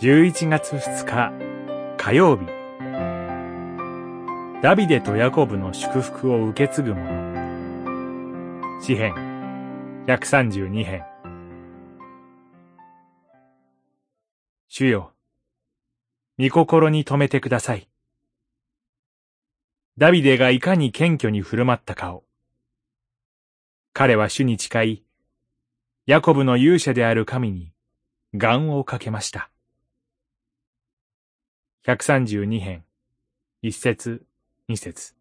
11月2日火曜日ダビデとヤコブの祝福を受け継ぐ者詩編132編主よ、御心に留めてください。ダビデがいかに謙虚に振る舞ったかを。彼は主に誓い、ヤコブの勇者である神に願をかけました。132編、一節、二節。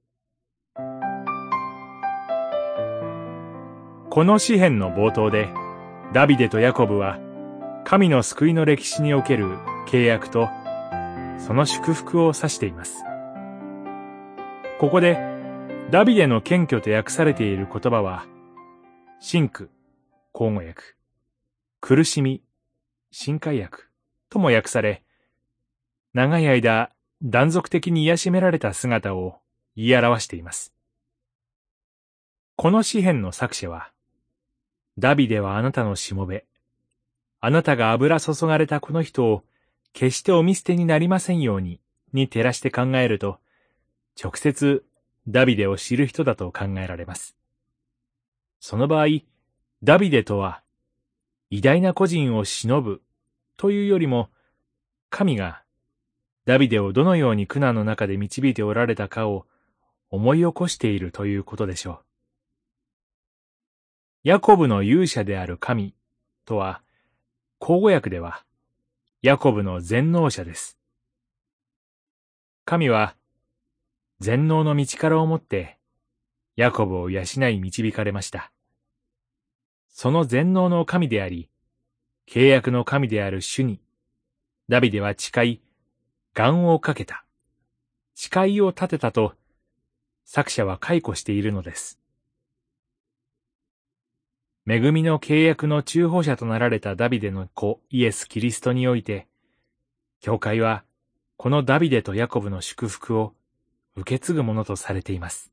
この詩篇の冒頭で、ダビデとヤコブは、神の救いの歴史における契約と、その祝福を指しています。ここで、ダビデの謙虚と訳されている言葉は、真苦、口語訳、苦しみ、新海訳とも訳され、長い間断続的に癒しめられた姿を言い表しています。この詩篇の作者は、ダビデはあなたのしもべ、あなたが油注がれたこの人を決してお見捨てになりませんように、に照らして考えると、直接ダビデを知る人だと考えられます。その場合、ダビデとは、偉大な個人を忍ぶというよりも、神がダビデをどのように苦難の中で導いておられたかを思い起こしているということでしょう。ヤコブの勇者である神とは、口語訳では、ヤコブの全能者です。神は、全能の道からをもって、ヤコブを養い導かれました。その全能の神であり、契約の神である主に、ダビデは誓い、願をかけた、誓いを立てたと、作者は解雇しているのです。恵みの契約の中保者となられたダビデの子イエス・キリストにおいて、教会はこのダビデとヤコブの祝福を受け継ぐものとされています。